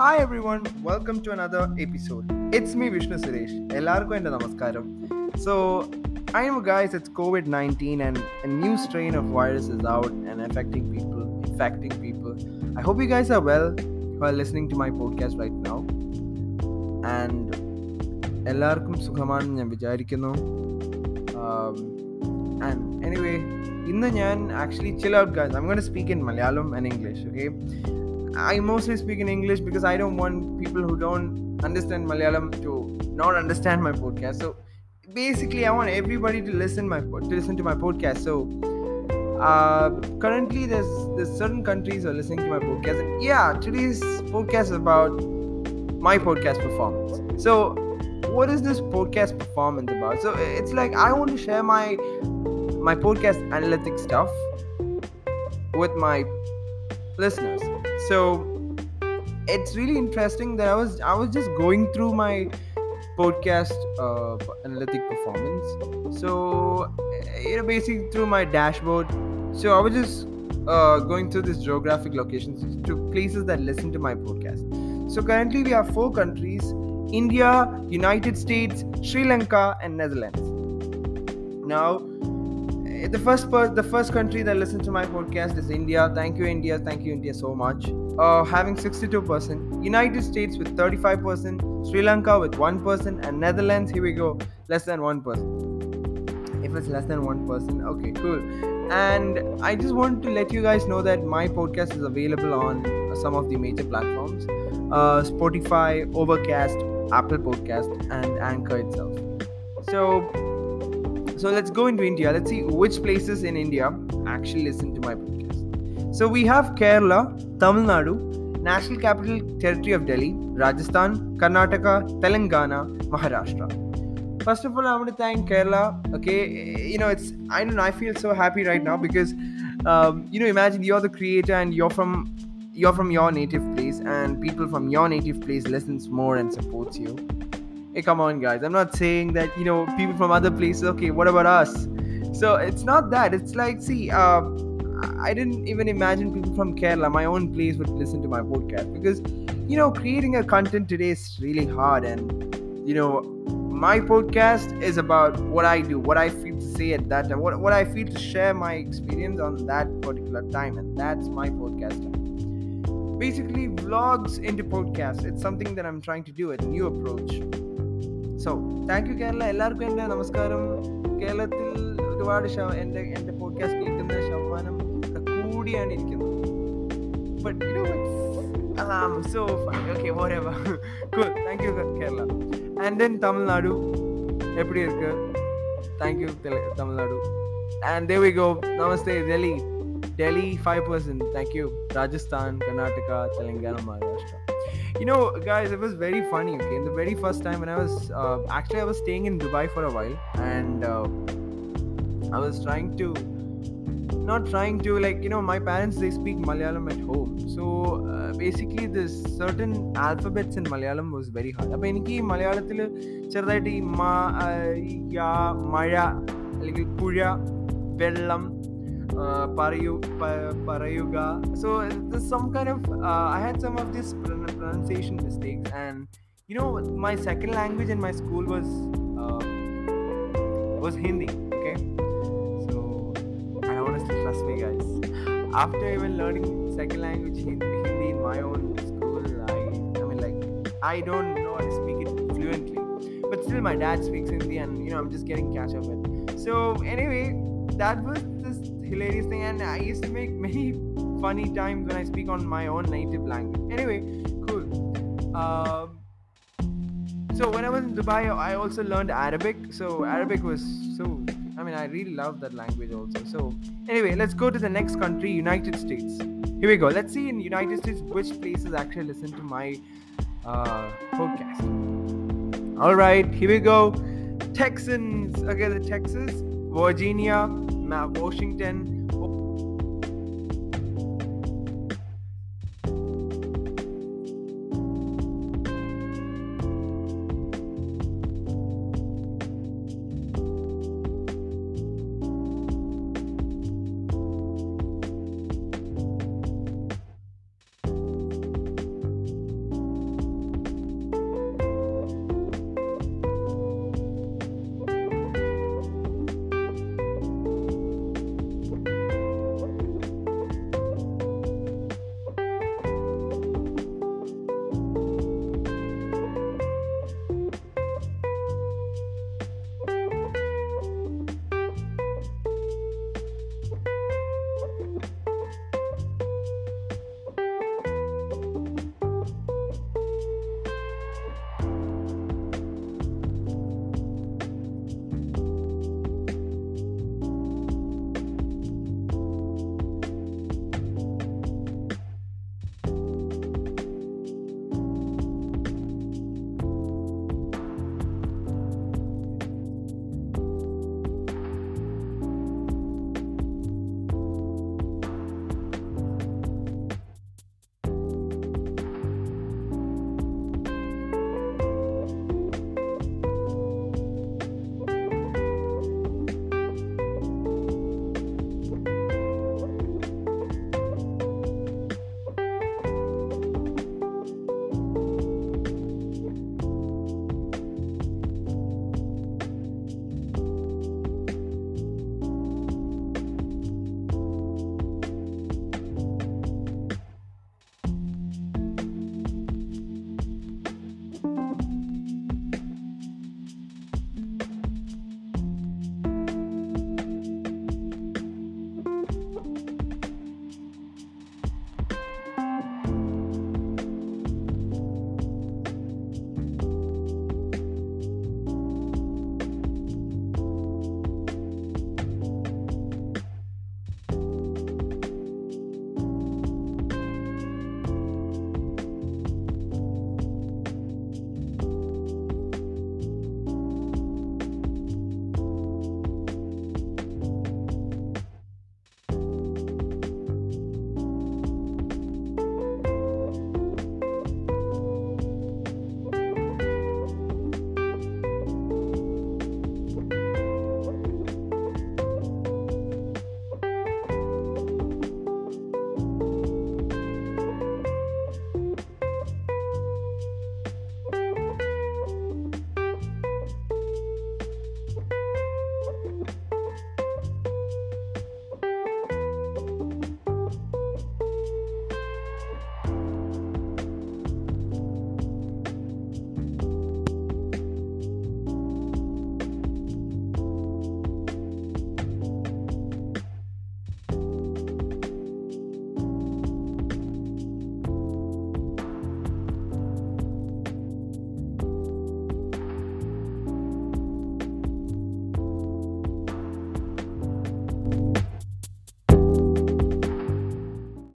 Hi everyone welcome to another episode it's me Vishnu Suresh എല്ലാവർക്കും എന്റെ നമസ്കാരം. So I am guys it's COVID nineteen and a new strain of virus is out and affecting people infecting people I hope you guys are well are listening to my podcast right now and എല്ലാവർക്കും സുഖമാണെന്ന് ഞാൻ വിചാരിക്കുന്നു. And anyway ഇന്ന് ഞാൻ actually chill out guys I gonna speak in Malayalam and English okay I mostly speak in English because I don't want people who don't understand Malayalam to not understand my podcast. So basically, I want everybody to listen my to listen to my podcast. So uh, currently, there's there's certain countries are listening to my podcast, and yeah, today's podcast is about my podcast performance. So what is this podcast performance about? So it's like I want to share my my podcast analytic stuff with my listeners so it's really interesting that i was i was just going through my podcast uh, analytic performance. So you know basically through my dashboard. So i was just uh, going through this geographic locations to places that listen to my podcast. So currently we have four countries india united states sri lanka and netherlands. Now the first per- the first country that listened to my podcast is India. Thank you, India. Thank you, India, so much. Uh, having 62%, United States with 35%, Sri Lanka with 1%, and Netherlands, here we go, less than 1%. If it's less than 1%, okay, cool. And I just want to let you guys know that my podcast is available on some of the major platforms uh, Spotify, Overcast, Apple Podcast, and Anchor itself. So, so let's go into India. Let's see which places in India actually listen to my podcast. So we have Kerala, Tamil Nadu, National Capital Territory of Delhi, Rajasthan, Karnataka, Telangana, Maharashtra. First of all, I want to thank Kerala. Okay, you know it's I know. I feel so happy right now because um, you know imagine you're the creator and you're from you're from your native place and people from your native place listens more and supports you hey come on guys. I'm not saying that you know people from other places okay what about us? So it's not that. It's like see uh, i didn't even imagine people from kerala my own place would listen to my podcast. Because you know creating a content today is really hard. And you know my podcast is about what i do what i feel to say at that time what, what i feel to share my experience on that particular time. And that's my podcast. Basically vlogs into podcasts. It's something that i'm trying to do a new approach so thank you Kerala എല്ലാവർക്കും എൻ്റെ നമസ്കാരം കേരളത്തിൽ ഒരുപാട് എൻ്റെ എൻ്റെ podcast കേൾക്കുന്ന ശതമാനം കൂടിയാണ് ഇരിക്കുന്നത് but you know um so funny okay whatever cool thank you kerala and then tamil nadu எப்படி இருக்கு thank you tamil nadu and there we go namaste delhi delhi 5% thank you rajasthan karnataka telangana maharashtra you know guys it was very funny okay the very first time when i was uh, actually i was staying in dubai for a while and uh, i was trying to not trying to like you know my parents they speak malayalam at home so uh, basically this certain alphabets in malayalam was very hard അപ്പോൾ എനിക്ക് ഈ മലയാളത്തിൽ ചെറുതായിട്ട് ഈ മ യാ മഴ അല്ലെങ്കിൽ പുഴ വെള്ളം Parayu, Parayuga. So there's some kind of I had some of these pronunciation mistakes, and you know my second language in my school was uh, was Hindi. Okay, so and honestly, trust me, guys. After even learning second language Hindi in my own school, I, I mean like I don't know how to speak it fluently but still my dad speaks Hindi and you know I'm just getting catch up with. So anyway, that was hilarious thing and i used to make many funny times when i speak on my own native language. Anyway cool. Um, so when i was in dubai i also learned arabic. So arabic was so i mean i really love that language also. So anyway let's go to the next country united states. Here we go. Let's see in united states which places actually listen to my uh, podcast. All right here we go. Texans okay the texas virginia washington